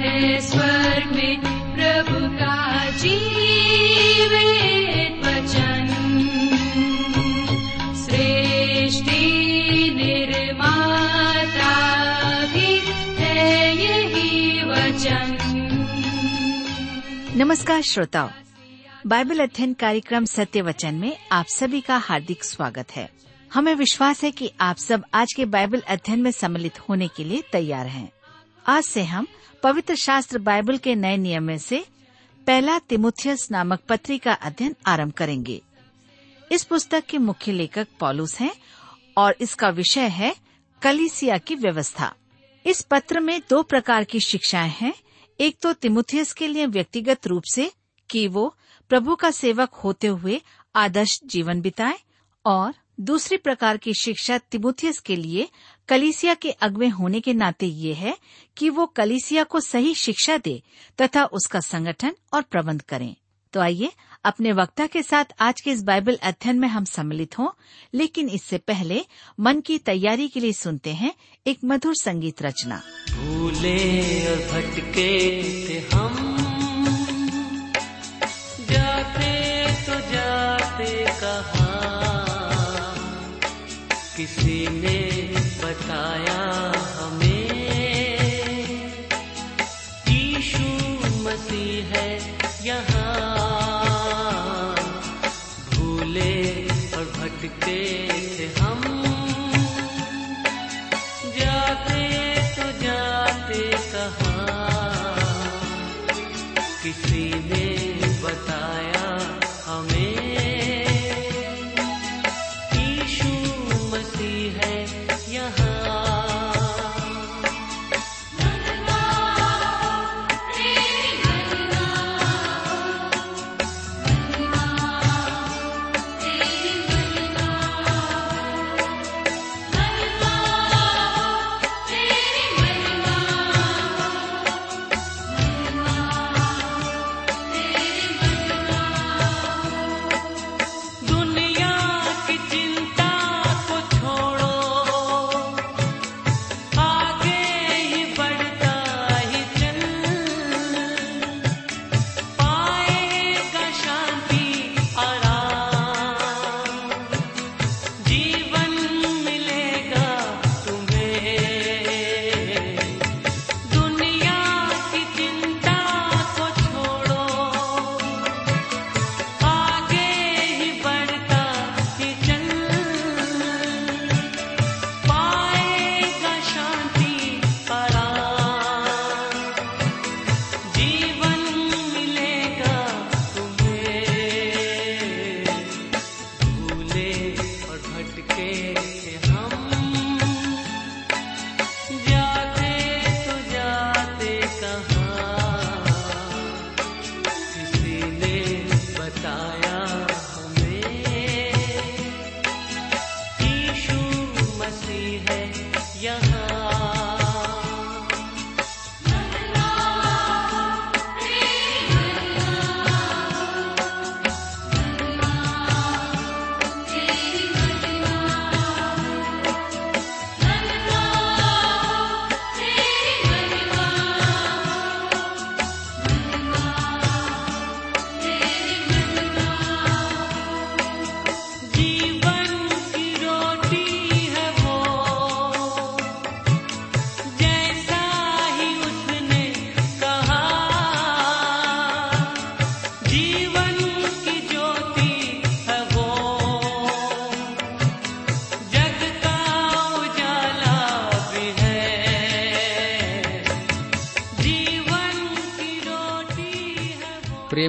है में प्रभु का जीवित वचन। सृष्टि निर्माता भी है यही वचन। नमस्कार श्रोताओं, बाइबल अध्ययन कार्यक्रम सत्य वचन में आप सभी का हार्दिक स्वागत है। हमें विश्वास है कि आप सब आज के बाइबल अध्ययन में सम्मिलित होने के लिए तैयार हैं। आज से हम पवित्र शास्त्र बाइबल के नए नियम में से पहला तिमुथियस नामक पत्री का अध्ययन आरंभ करेंगे। इस पुस्तक के मुख्य लेखक पॉलुस हैं और इसका विषय है कलिसिया की व्यवस्था। इस पत्र में दो प्रकार की शिक्षाएँ हैं। एक तो तिमुथियस के लिए व्यक्तिगत रूप से कि वो प्रभु का सेवक होते हुए आदर्श जीवन बिताए और दूसरी प्रकार की शिक्षा तिमुथियस के लिए कलिसिया के अगवे होने के नाते ये है कि वो कलिसिया को सही शिक्षा दे तथा उसका संगठन और प्रबंध करें। तो आइए, अपने वक्ता के साथ आज के इस बाइबल अध्ययन में हम सम्मिलित हों, लेकिन इससे पहले मन की तैयारी के लिए सुनते हैं एक मधुर संगीत रचना। भूले भटके हम।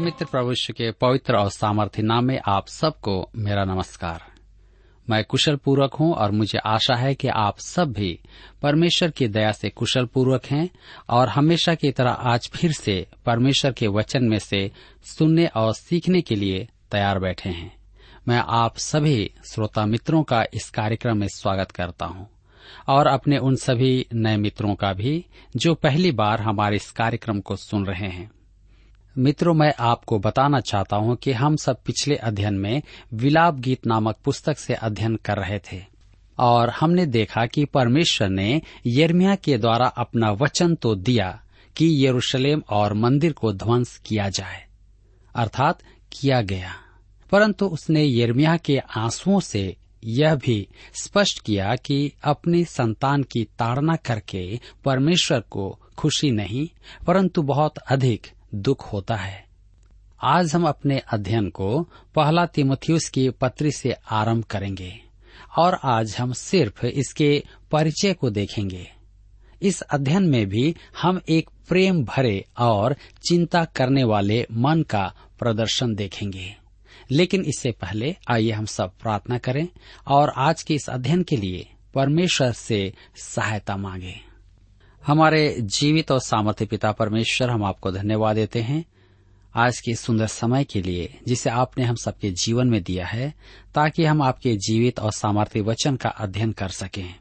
मित्र प्रभुष्य के पवित्र और सामर्थ्य नाम में आप सबको मेरा नमस्कार। मैं कुशल पूर्वक हूँ और मुझे आशा है कि आप सब भी परमेश्वर की दया से कुशल पूर्वक हैं और हमेशा की तरह आज फिर से परमेश्वर के वचन में से सुनने और सीखने के लिए तैयार बैठे हैं। मैं आप सभी श्रोता मित्रों का इस कार्यक्रम में स्वागत करता हूँ और अपने उन सभी नए मित्रों का भी जो पहली बार हमारे इस कार्यक्रम को सुन रहे हैं। मित्रों, मैं आपको बताना चाहता हूँ कि हम सब पिछले अध्ययन में विलाप गीत नामक पुस्तक से अध्ययन कर रहे थे और हमने देखा कि परमेश्वर ने यर्मिया के द्वारा अपना वचन तो दिया कि यरूशलेम और मंदिर को ध्वंस किया जाए, अर्थात किया गया। परंतु उसने यर्मिया के आंसुओं से यह भी स्पष्ट किया कि अपनी संतान की ताड़ना करके परमेश्वर को खुशी नहीं, परंतु बहुत अधिक दुख होता है। आज हम अपने अध्ययन को पहला तिमुथियुस की पत्री से आरंभ करेंगे और आज हम सिर्फ़ इसके परिचय को देखेंगे। इस अध्ययन में भी हम एक प्रेम भरे और चिंता करने वाले मन का प्रदर्शन देखेंगे। लेकिन इससे पहले आइए हम सब प्रार्थना करें और आज के इस अध्ययन के लिए परमेश्वर से सहायता मांगे। हमारे जीवित और सामर्थ्य पिता परमेश्वर, हम आपको धन्यवाद देते हैं। आज के सुंदर समय के लिए, जिसे आपने हम सबके जीवन में दिया है, ताकि हम आपके जीवित और सामर्थ्य वचन का अध्ययन कर सकें।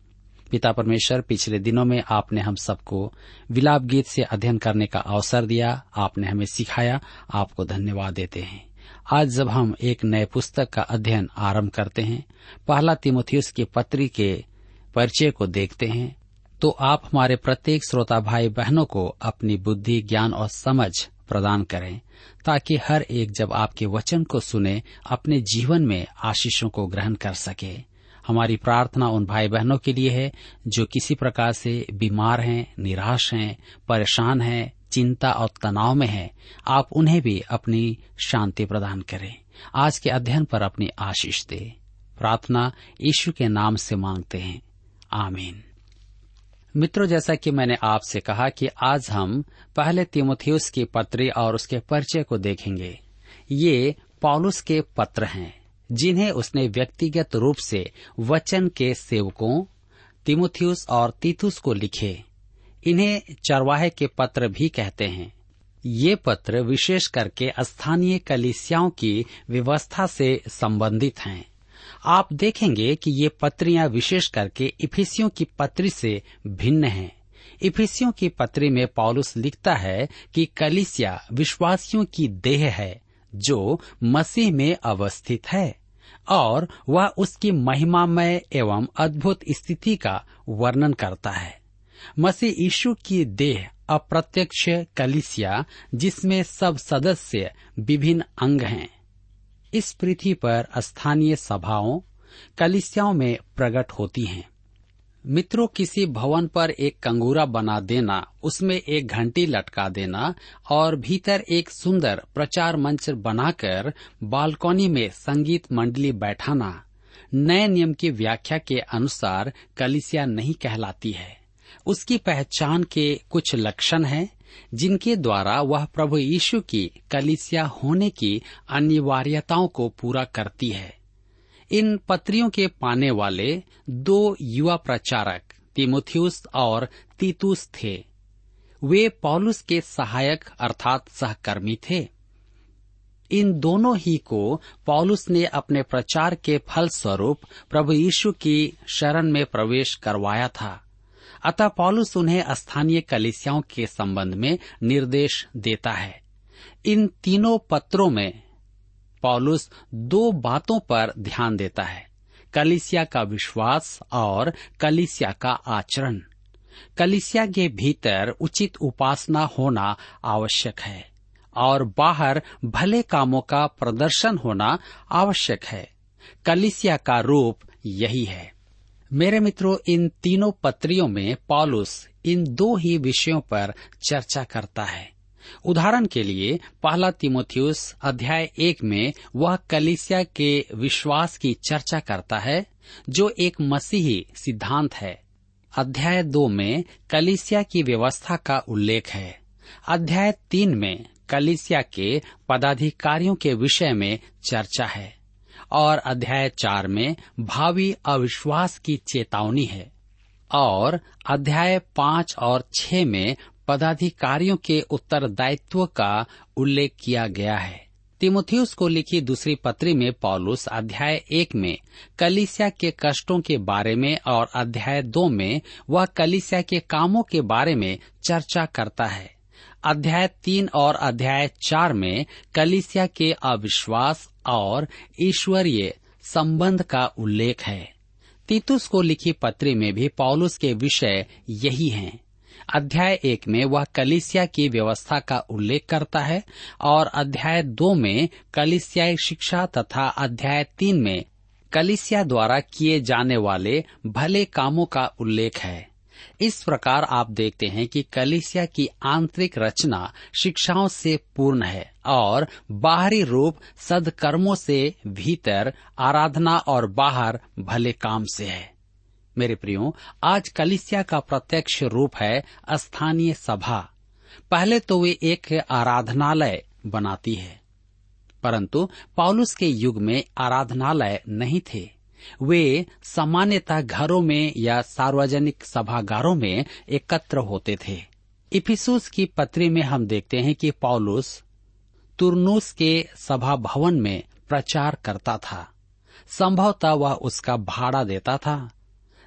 पिता परमेश्वर, पिछले दिनों में आपने हम सबको विलाप गीत से अध्ययन करने का अवसर दिया, आपने हमें सिखाया, आपको धन्यवाद देते हैं। आज जब हम एक नए पुस्तक का अध्ययन आरंभ करते हैं, पहला तिमोथियस की पत्री के परिचय को देखते हैं तो आप हमारे प्रत्येक श्रोता भाई बहनों को अपनी बुद्धि, ज्ञान और समझ प्रदान करें, ताकि हर एक जब आपके वचन को सुने, अपने जीवन में आशीषों को ग्रहण कर सके। हमारी प्रार्थना उन भाई बहनों के लिए है, जो किसी प्रकार से बीमार हैं, निराश हैं, परेशान हैं, चिंता और तनाव में हैं, आप उन्हें भी अपनी शांति प्रदान करें। आज के अध्ययन पर अपनी आशीष दे। प्रार्थना यीशु के नाम से मांगते हैं। आमीन। मित्रों, जैसा कि मैंने आपसे कहा कि आज हम पहले तिमोथियस की पत्री और उसके परिचय को देखेंगे। ये पॉलुस के पत्र हैं, जिन्हें उसने व्यक्तिगत रूप से वचन के सेवकों तिमोथियस और तीतुस को लिखे। इन्हें चरवाहे के पत्र भी कहते हैं। ये पत्र विशेष करके स्थानीय कलिसियाओं की व्यवस्था से संबंधित हैं। आप देखेंगे कि ये पत्रियाँ विशेष करके इफिसियों की पत्री से भिन्न हैं। इफिसियों की पत्री में पॉलुस लिखता है कि कलिसिया विश्वासियों की देह है, जो मसीह में अवस्थित है, और वह उसकी महिमामय एवं अद्भुत स्थिति का वर्णन करता है। मसीह यीशु की देह अप्रत्यक्ष कलिसिया, जिसमें सब सदस्य विभिन्न अंग हैं। इस पृथ्वी पर स्थानीय सभाओं, कलिसियाओं में प्रकट होती हैं। मित्रों, किसी भवन पर एक कंगूरा बना देना, उसमें एक घंटी लटका देना और भीतर एक सुंदर प्रचार मंच बनाकर बालकोनी में संगीत मंडली बैठाना, नए नियम की व्याख्या के अनुसार कलिसिया नहीं कहलाती है। उसकी पहचान के कुछ लक्षण हैं। जिनके द्वारा वह प्रभु यीशु की कलिसिया होने की अनिवार्यताओं को पूरा करती है। इन पत्रियों के पाने वाले दो युवा प्रचारक, तिमोथियस और तीतुस थे। वे पॉलुस के सहायक अर्थात सहकर्मी थे। इन दोनों ही को पॉलुस ने अपने प्रचार के फल स्वरूप प्रभु यीशु की शरण में प्रवेश करवाया था। अतः पॉलुस उन्हें स्थानीय कलिसियाओं के संबंध में निर्देश देता है। इन तीनों पत्रों में पॉलुस दो बातों पर ध्यान देता है, कलिसिया का विश्वास और कलिसिया का आचरण। कलिसिया के भीतर उचित उपासना होना आवश्यक है और बाहर भले कामों का प्रदर्शन होना आवश्यक है। कलिसिया का रूप यही है। मेरे मित्रों, इन तीनों पत्रियों में पॉलुस इन दो ही विषयों पर चर्चा करता है। उदाहरण के लिए, पहला तिमोथियस अध्याय एक में वह कलिसिया के विश्वास की चर्चा करता है, जो एक मसीही सिद्धांत है। अध्याय दो में कलिसिया की व्यवस्था का उल्लेख है। अध्याय तीन में कलिसिया के पदाधिकारियों के विषय में चर्चा है। और अध्याय चार में भावी अविश्वास की चेतावनी है और अध्याय पाँच और छह में पदाधिकारियों के उत्तरदायित्व का उल्लेख किया गया है। तिमोथियस को लिखी दूसरी पत्री में पॉलुस अध्याय एक में, कलिसिया के कष्टों के बारे में और अध्याय दो में, वह कलिसिया के कामों के बारे में चर्चा करता है। अध्याय तीन और अध्याय चार में कलिसिया के अविश्वास और ईश्वरीय संबंध का उल्लेख है। तीतुस को लिखी पत्री में भी पौलुस के विषय यही हैं। अध्याय एक में वह कलिसिया की व्यवस्था का उल्लेख करता है और अध्याय दो में कलिसियाई शिक्षा तथा अध्याय तीन में कलिसिया द्वारा किए जाने वाले भले कामों का उल्लेख है। इस प्रकार आप देखते हैं कि कलिसिया की आंतरिक रचना शिक्षाओं से पूर्ण है और बाहरी रूप सदकर्मों से भीतर आराधना और बाहर भले काम से है। मेरे प्रियो, आज कलिसिया का प्रत्यक्ष रूप है स्थानीय सभा। पहले तो वे एक आराधनालय बनाती है, परंतु पौलुस के युग में आराधनालय नहीं थे। वे सामान्यतः घरों में या सार्वजनिक सभागारों में एकत्र होते थे। इफिसुस की पत्री में हम देखते हैं कि पौलुस तुरनुस के सभा भवन में प्रचार करता था। संभवतः वह उसका भाड़ा देता था।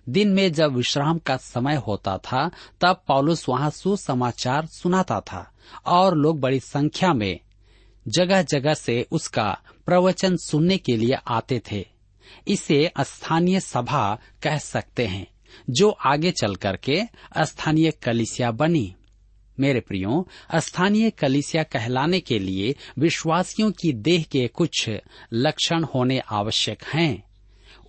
दिन में जब विश्राम का समय होता था, तब पौलुस वहाँ सुसमाचार सुनाता था और लोग बड़ी संख्या में जगह जगह से उसका प्रवचन सुनने के लिए आते थे। इसे स्थानीय सभा कह सकते हैं, जो आगे चल करके स्थानीय कलिसिया बनी। मेरे प्रियो, स्थानीय कलिसिया कहलाने के लिए विश्वासियों की देह के कुछ लक्षण होने आवश्यक हैं।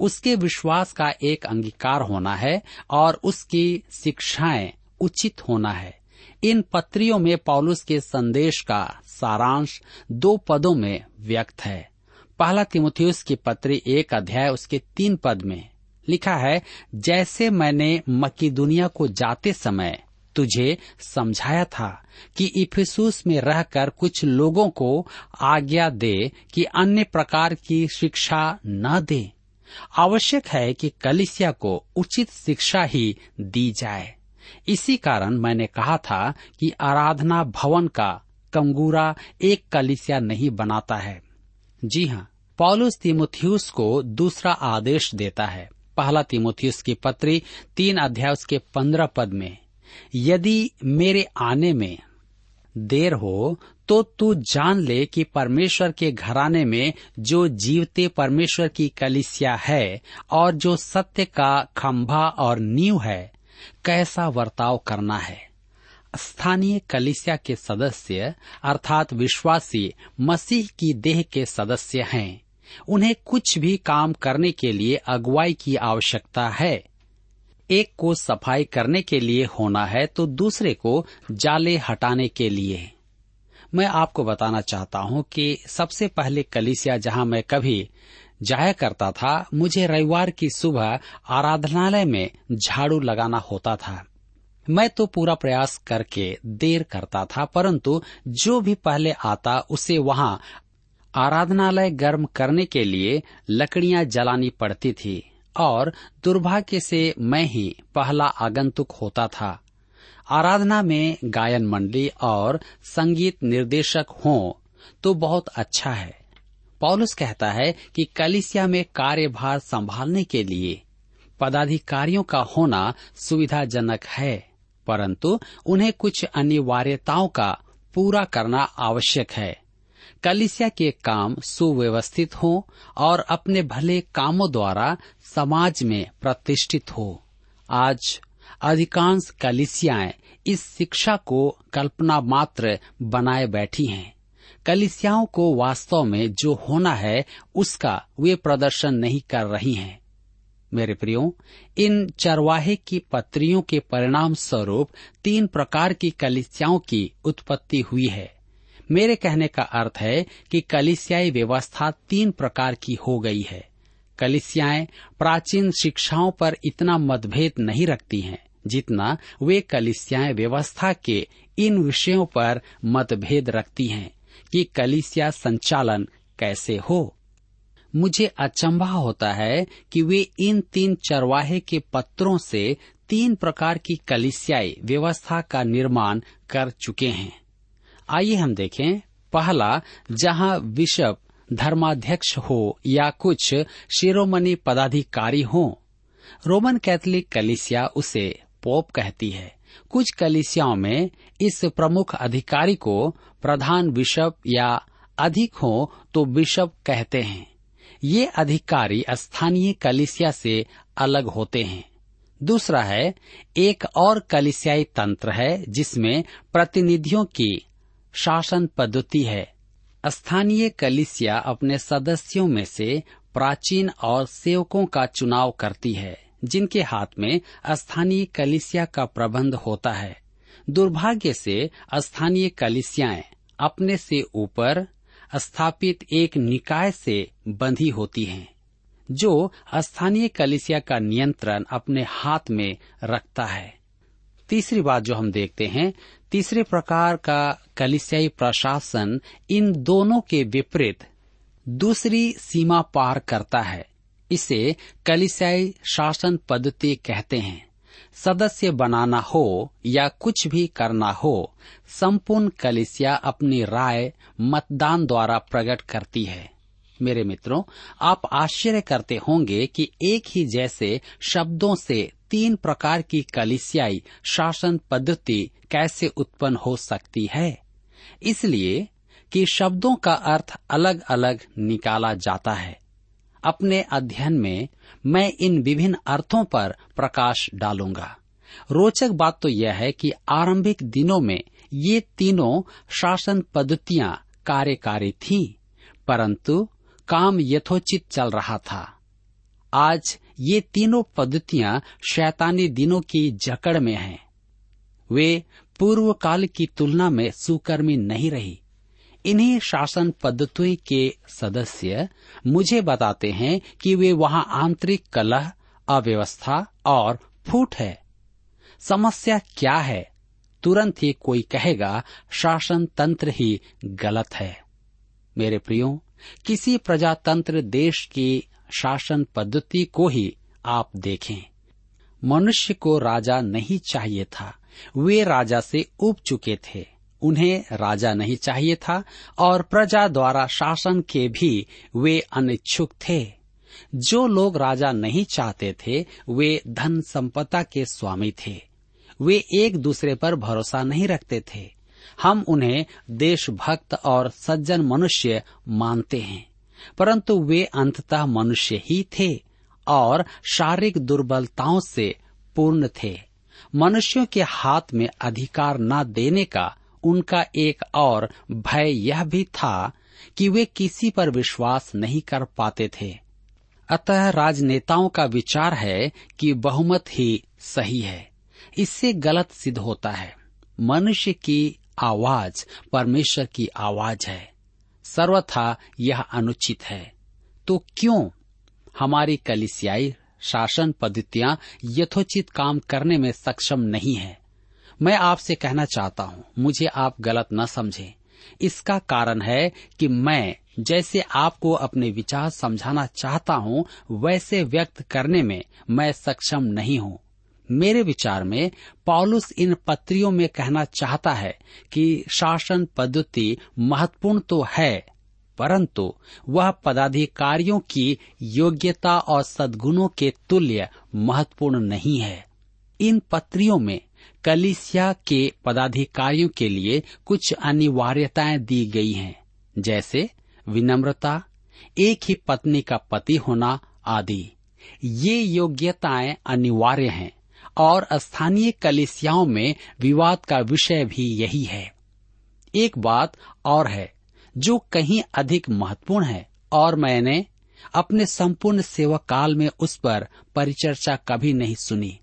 उसके विश्वास का एक अंगीकार होना है और उसकी शिक्षाएँ उचित होना है। इन पत्रियों में पौलुस के संदेश का सारांश दो पदों में व्यक्त है। पहला तिमुथियुस की पत्री एक अध्याय उसके तीन पद में लिखा है, जैसे मैंने मक्की दुनिया को जाते समय तुझे समझाया था कि इफिसुस में रहकर कुछ लोगों को आज्ञा दे कि अन्य प्रकार की शिक्षा न दे। आवश्यक है कि कलिसिया को उचित शिक्षा ही दी जाए। इसी कारण मैंने कहा था कि आराधना भवन का कंगूरा एक कलिसिया नहीं बनाता है। जी हाँ पॉलुस तिमुथियुस को दूसरा आदेश देता है। पहला तिमुथियुस की पत्री तीन अध्याय उसके पंद्रह पद में, यदि मेरे आने में देर हो तो तू जान ले कि परमेश्वर के घराने में जो जीवते परमेश्वर की कलिसिया है और जो सत्य का खंभा और नींव है, कैसा वर्ताव करना है। स्थानीय कलिसिया के सदस्य, अर्थात विश्वासी, मसीह की देह के सदस्य हैं। उन्हें कुछ भी काम करने के लिए अगुवाई की आवश्यकता है। एक को सफ़ाई करने के लिए होना है तो दूसरे को जाले हटाने के लिए। मैं आपको बताना चाहता हूँ कि सबसे पहले कलिसिया जहाँ मैं कभी जाया करता था, मुझे रविवार की सुबह आराधनालय में झाड़ू लगाना होता था। मैं तो पूरा प्रयास करके देर करता था, परंतु जो भी पहले आता, उसे वहाँ आराधनालय गर्म करने के लिए लकड़ियाँ जलानी पड़ती थी और दुर्भाग्य से मैं ही पहला आगंतुक होता था। आराधना में गायन मंडली और संगीत निर्देशक हो तो बहुत अच्छा है। पौलुस कहता है कि कलिसिया में कार्यभार संभालने के लिए पदाधिकारियों का होना सुविधाजनक है। परंतु उन्हें कुछ अनिवार्यताओं का पूरा करना आवश्यक है। कलिसिया के काम सुव्यवस्थित हो और अपने भले कामों द्वारा समाज में प्रतिष्ठित हो। आज अधिकांश कलिसियाएँ इस शिक्षा को कल्पना मात्र बनाए बैठी हैं। कलिसियाओं को वास्तव में जो होना है, उसका वे प्रदर्शन नहीं कर रही हैं। मेरे प्रियो, इन चरवाहे की पत्रियों के परिणाम स्वरूप तीन प्रकार की कलिसियाओं की उत्पत्ति हुई है। मेरे कहने का अर्थ है कि कलिसियाई व्यवस्था तीन प्रकार की हो गई है। कलिसियाएँ प्राचीन शिक्षाओं पर इतना मतभेद नहीं रखती हैं, जितना वे कलिसियाएँ व्यवस्था के इन विषयों पर मतभेद रखती हैं कि कलिसिया संचालन कैसे हो। मुझे अचंभा होता है कि वे इन तीन चरवाहे के पत्रों से तीन प्रकार की कलिसियाई व्यवस्था का निर्माण कर चुके हैं। आइए हम देखें। पहला, जहाँ बिशप धर्माध्यक्ष हो या कुछ शिरोमणि पदाधिकारी हो, रोमन कैथोलिक कलिसिया उसे पोप कहती है। कुछ कलिसियाओं में इस प्रमुख अधिकारी को प्रधान बिशप या अधिक हो तो बिशप कहते हैं। ये अधिकारी स्थानीय कलिसिया से अलग होते हैं। दूसरा है, एक और कलिसियाई तंत्र है जिसमें प्रतिनिधियों की शासन पद्धति है। स्थानीय कलिसिया अपने सदस्यों में से प्राचीन और सेवकों का चुनाव करती है, जिनके हाथ में स्थानीय कलिसिया का प्रबंध होता है। दुर्भाग्य से स्थानीय कलिसियाएँ अपने से ऊपर स्थापित एक निकाय से बंधी होती हैं, जो स्थानीय कलिसिया का नियंत्रण अपने हाथ में रखता है। तीसरी बात जो हम देखते हैं, तीसरे प्रकार का कलिसियाई प्रशासन इन दोनों के विपरीत दूसरी सीमा पार करता है। इसे कलिसियाई शासन पद्धति कहते हैं। सदस्य बनाना हो या कुछ भी करना हो, संपूर्ण कलिसिया अपनी राय मतदान द्वारा प्रकट करती है। मेरे मित्रों, आप आश्चर्य करते होंगे कि एक ही जैसे शब्दों से तीन प्रकार की कलिसियाई शासन पद्धति कैसे उत्पन्न हो सकती है। इसलिए कि शब्दों का अर्थ अलग अलग निकाला जाता है। अपने अध्ययन में मैं इन विभिन्न अर्थों पर प्रकाश डालूँगा। रोचक बात तो यह है कि आरंभिक दिनों में ये तीनों शासन पद्धतियाँ कार्यकारी थी, परंतु काम यथोचित चल रहा था। आज ये तीनों पद्धतियाँ शैतानी दिनों की जकड़ में हैं। वे पूर्व काल की तुलना में सुकर्मी नहीं रही। इन्हीं शासन पद्धतियों के सदस्य मुझे बताते हैं कि वे वहाँ आंतरिक कलह, अव्यवस्था और फूट है। समस्या क्या है? तुरंत ही कोई कहेगा, शासन तंत्र ही गलत है। मेरे प्रियो, किसी प्रजातंत्र देश की शासन पद्धति को ही आप देखें। मनुष्य को राजा नहीं चाहिए था। वे राजा से उब चुके थे। उन्हें राजा नहीं चाहिए था और प्रजा द्वारा शासन के भी वे अनिच्छुक थे। जो लोग राजा नहीं चाहते थे, वे धन संपदा के स्वामी थे। वे एक दूसरे पर भरोसा नहीं रखते थे। हम उन्हें देशभक्त और सज्जन मनुष्य मानते हैं, परंतु वे अंततः मनुष्य ही थे और शारीरिक दुर्बलताओं से पूर्ण थे। मनुष्यों के हाथ में अधिकार न देने का उनका एक और भय यह भी था कि वे किसी पर विश्वास नहीं कर पाते थे। अतः राजनेताओं का विचार है कि बहुमत ही सही है। इससे गलत सिद्ध होता है। मनुष्य की आवाज़ परमेश्वर की आवाज़ है। सर्वथा यह अनुचित है। तो क्यों हमारी कलिसियाई शासन पद्धतियाँ यथोचित काम करने में सक्षम नहीं है? मैं आपसे कहना चाहता हूँ, मुझे आप गलत न समझें। इसका कारण है कि मैं जैसे आपको अपने विचार समझाना चाहता हूँ, वैसे व्यक्त करने में मैं सक्षम नहीं हूँ। मेरे विचार में पॉलुस इन पत्रियों में कहना चाहता है कि शासन पद्धति महत्वपूर्ण तो है, परंतु वह पदाधिकारियों की योग्यता और सद्गुणों के तुल्य महत्वपूर्ण नहीं है। इन पत्रियों में कलिसिया के पदाधिकारियों के लिए कुछ अनिवार्यताएँ दी गई हैं, जैसे विनम्रता, एक ही पत्नी का पति होना आदि। ये योग्यताएँ अनिवार्य हैं और स्थानीय कलिसियाओं में विवाद का विषय भी यही है। एक बात और है, जो कहीं अधिक महत्वपूर्ण है और मैंने अपने संपूर्ण सेवा काल में उस पर परिचर्चा कभी नहीं सुनी।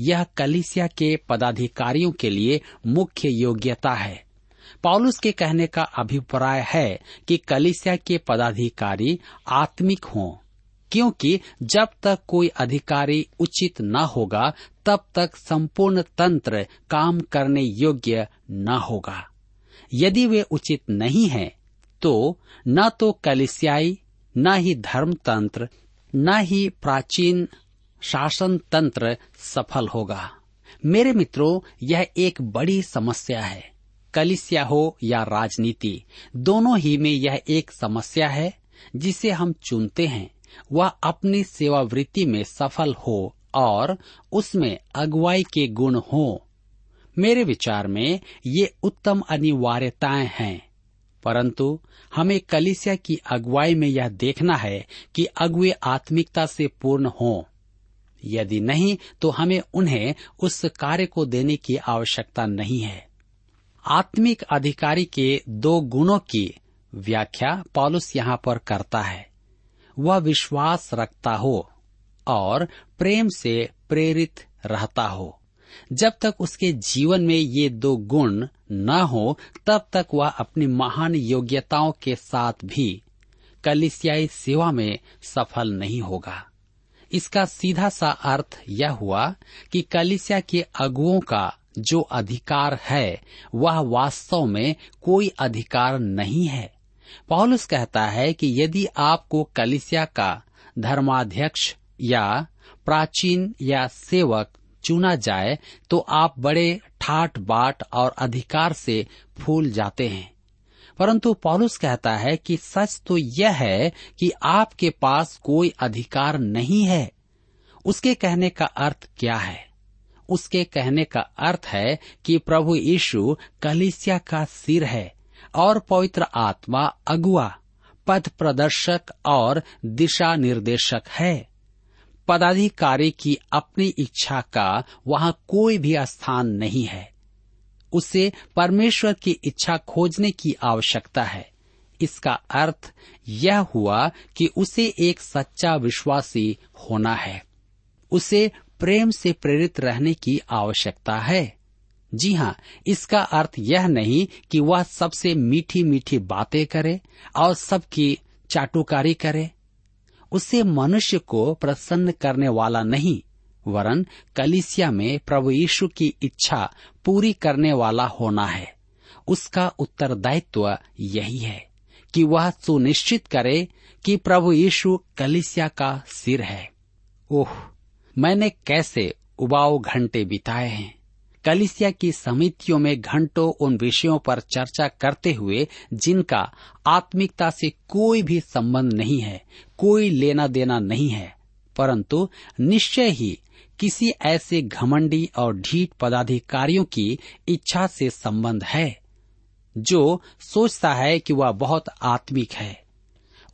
यह कलिसिया के पदाधिकारियों के लिए मुख्य योग्यता है। पॉलुस के कहने का अभिप्राय है कि कलिसिया के पदाधिकारी आत्मिक हों क्योंकि जब तक कोई अधिकारी उचित न होगा तब तक संपूर्ण तंत्र काम करने योग्य न होगा। यदि वे उचित नहीं हैं, तो न तो कलिसियाई न ही धर्म तंत्र न ही प्राचीन शासन तंत्र सफल होगा। मेरे मित्रों, यह एक बड़ी समस्या है। कलिसिया हो या राजनीति, दोनों ही में यह एक समस्या है, जिसे हम चुनते हैं। वह अपनी सेवावृत्ति में सफल हो और उसमें अगुवाई के गुण हो। मेरे विचार में ये उत्तम अनिवार्यताएँ हैं। परंतु हमें कलिसिया की अगुवाई में यह देखना है कि अगुए आत्मिकता से पूर्ण हों। यदि नहीं तो हमें उन्हें उस कार्य को देने की आवश्यकता नहीं है। आत्मिक अधिकारी के दो गुणों की व्याख्या पॉलुस यहाँ पर करता है। वह विश्वास रखता हो और प्रेम से प्रेरित रहता हो। जब तक उसके जीवन में ये दो गुण न हो, तब तक वह अपनी महान योग्यताओं के साथ भी कलिसियाई सेवा में सफल नहीं होगा। इसका सीधा सा अर्थ यह हुआ कि कलिसिया के अगुओं का जो अधिकार है, वह वास्तव में कोई अधिकार नहीं है। पौलुस कहता है कि यदि आपको कलिसिया का धर्माध्यक्ष या प्राचीन या सेवक चुना जाए तो आप बड़े ठाट बाट और अधिकार से फूल जाते हैं। परंतु पौलुस कहता है कि सच तो यह है कि आपके पास कोई अधिकार नहीं है। उसके कहने का अर्थ क्या है? उसके कहने का अर्थ है कि प्रभु यीशु कलिसिया का सिर है और पवित्र आत्मा अगुआ, पथ प्रदर्शक और दिशा निर्देशक है। पदाधिकारी की अपनी इच्छा का वहाँ कोई भी स्थान नहीं है। उसे परमेश्वर की इच्छा खोजने की आवश्यकता है। इसका अर्थ यह हुआ कि उसे एक सच्चा विश्वासी होना है। उसे प्रेम से प्रेरित रहने की आवश्यकता है। जी हाँ इसका अर्थ यह नहीं कि वह सबसे मीठी मीठी बातें करे और सबकी चाटुकारी करे। उसे मनुष्य को प्रसन्न करने वाला नहीं वरन कलिसिया में प्रभु यीशु की इच्छा पूरी करने वाला होना है। उसका उत्तरदायित्व यही है कि वह सुनिश्चित करे कि प्रभु यीशु कलिसिया का सिर है। ओह, मैंने कैसे उबाऊ घंटे बिताए हैं? कलिसिया की समितियों में घंटों उन विषयों पर चर्चा करते हुए, जिनका आत्मिकता से कोई भी संबंध नहीं है, कोई लेना देना नहीं है, परंतु निश्चय ही किसी ऐसे घमंडी और ढीठ पदाधिकारियों की इच्छा से संबंध है, जो सोचता है कि वह बहुत आत्मिक है।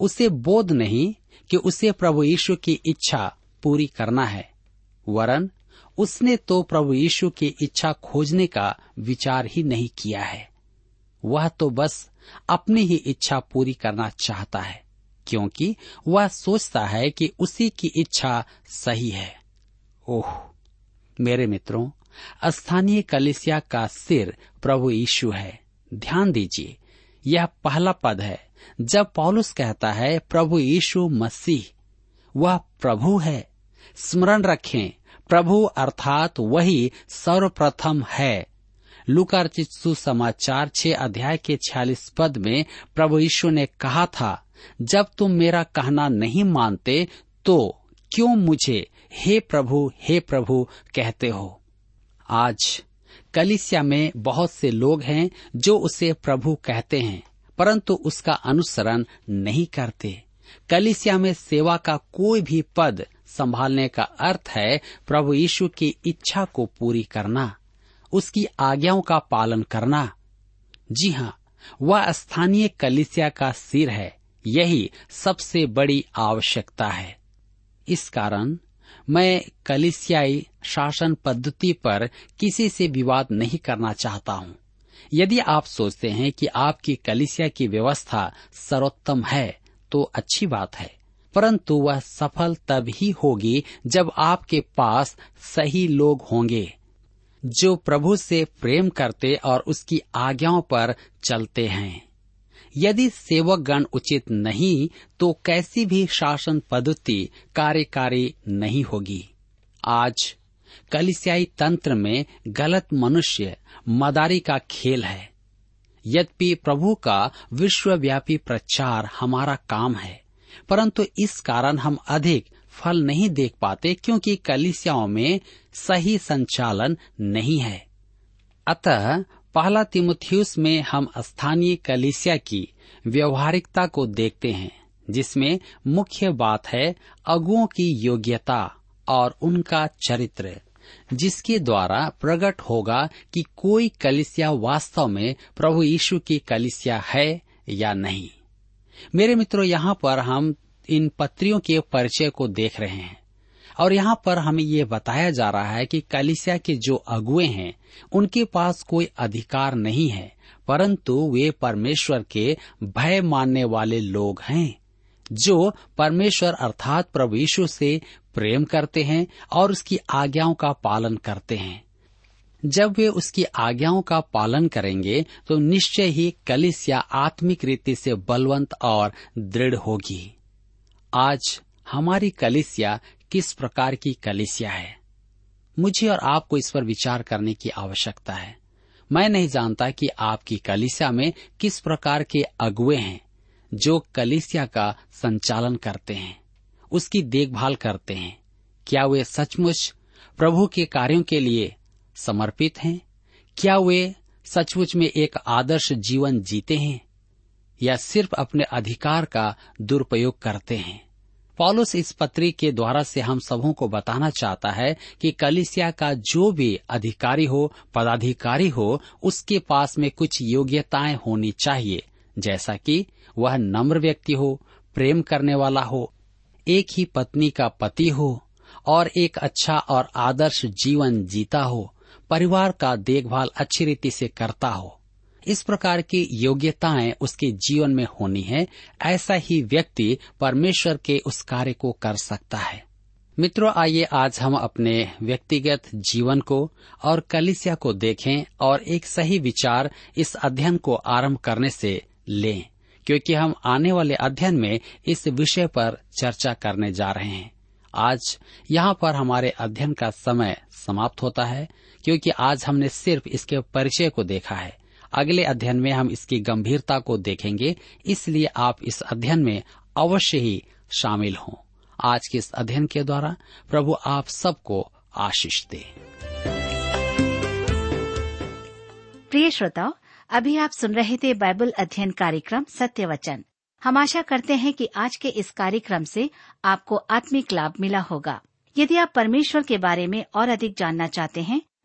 उसे बोध नहीं कि उसे प्रभु यीशु की इच्छा पूरी करना है, वरन उसने तो प्रभु यीशु की इच्छा खोजने का विचार ही नहीं किया है। वह तो बस अपनी ही इच्छा पूरी करना चाहता है, क्योंकि वह सोचता है कि उसी की इच्छा सही है। ओह, मेरे मित्रों, स्थानीय कलिसिया का सिर प्रभु यीशु है। ध्यान दीजिए, यह पहला पद है, जब पौलुस कहता है, प्रभु यीशु मसीह, वह प्रभु है। स्मरण रखें, प्रभु अर्थात वही सर्वप्रथम है। लुकारचित सुसमाचार छह अध्याय के छियालीस पद में प्रभु यीशु ने कहा था, जब तुम मेरा कहना नहीं मानते तो क्यों मुझे हे प्रभु हे प्रभु कहते हो। आज कलिसिया में बहुत से लोग हैं जो उसे प्रभु कहते हैं, परंतु उसका अनुसरण नहीं करते। कलिसिया में सेवा का कोई भी पद संभालने का अर्थ है प्रभु यीशु की इच्छा को पूरी करना, उसकी आज्ञाओं का पालन करना। जी हाँ वह स्थानीय कलिसिया का सिर है, यही सबसे बड़ी आवश्यकता है। इस कारण मैं कलिसियाई शासन पद्धति पर किसी से विवाद नहीं करना चाहता हूँ। यदि आप सोचते हैं कि आपकी कलिसिया की व्यवस्था सर्वोत्तम है तो अच्छी बात है। परंतु वह सफल तब ही होगी जब आपके पास सही लोग होंगे, जो प्रभु से प्रेम करते और उसकी आज्ञाओं पर चलते हैं। यदि सेवक गण उचित नहीं तो कैसी भी शासन पद्धति कार्यकारी नहीं होगी। आज कलिसियाई तंत्र में गलत मनुष्य मदारी का खेल है। यद्यपि प्रभु का विश्वव्यापी प्रचार हमारा काम है, परंतु इस कारण हम अधिक फल नहीं देख पाते क्योंकि कलिसियाओं में सही संचालन नहीं है। अतः पहला तिमुथियुस में हम स्थानीय कलिसिया की व्यवहारिकता को देखते हैं, जिसमें मुख्य बात है अगुओं की योग्यता और उनका चरित्र, जिसके द्वारा प्रकट होगा कि कोई कलिसिया वास्तव में प्रभु यीशु की कलिसिया है या नहीं। मेरे मित्रों, यहाँ पर हम इन पत्रियों के परिचय को देख रहे हैं। और यहाँ पर हमें ये बताया जा रहा है कि कलिसिया के जो अगुए हैं, उनके पास कोई अधिकार नहीं है, परंतु वे परमेश्वर के भय मानने वाले लोग हैं, जो परमेश्वर अर्थात प्रभु से प्रेम करते हैं और उसकी आज्ञाओं का पालन करते हैं। जब वे उसकी आज्ञाओं का पालन करेंगे तो निश्चय ही कलिसिया आत्मिक रीति से बलवंत और दृढ़ होगी। आज हमारी कलिसिया किस प्रकार की कलिसिया है? मुझे और आपको इस पर विचार करने की आवश्यकता है। मैं नहीं जानता कि आपकी कलिसिया में किस प्रकार के अगुए हैं, जो कलिसिया का संचालन करते हैं, उसकी देखभाल करते हैं। क्या वे सचमुच प्रभु के कार्यों के लिए समर्पित हैं? क्या वे सचमुच में एक आदर्श जीवन जीते हैं, या सिर्फ़ अपने अधिकार का दुरुपयोग करते हैं? पॉलुस इस पत्री के द्वारा से हम सबों को बताना चाहता है कि कलिसिया का जो भी अधिकारी हो, पदाधिकारी हो, उसके पास में कुछ योग्यताएँ होनी चाहिए। जैसा कि वह नम्र व्यक्ति हो, प्रेम करने वाला हो, एक ही पत्नी का पति हो, और एक अच्छा और आदर्श जीवन जीता हो, परिवार का देखभाल अच्छी रीति से करता हो। इस प्रकार की योग्यताएँ उसके जीवन में होनी है, ऐसा ही व्यक्ति परमेश्वर के उस कार्य को कर सकता है। मित्रों, आइए आज हम अपने व्यक्तिगत जीवन को और कलिसिया को देखें और एक सही विचार इस अध्ययन को आरंभ करने से लें, क्योंकि हम आने वाले अध्ययन में इस विषय पर चर्चा करने जा रहे हैं। आज यहाँ पर हमारे अध्ययन का समय समाप्त होता है, क्योंकि आज हमने सिर्फ़ इसके परिचय को देखा है। अगले अध्ययन में हम इसकी गंभीरता को देखेंगे, इसलिए आप इस अध्ययन में अवश्य ही शामिल हों। आज के इस अध्ययन के द्वारा प्रभु आप सबको आशीष दे। प्रिय श्रोताओ अभी आप सुन रहे थे बाइबल अध्ययन कार्यक्रम सत्य वचन हम आशा करते हैं कि आज के इस कार्यक्रम से आपको आत्मिक लाभ मिला होगा। यदि आप परमेश्वर के बारे में और अधिक जानना चाहते हैं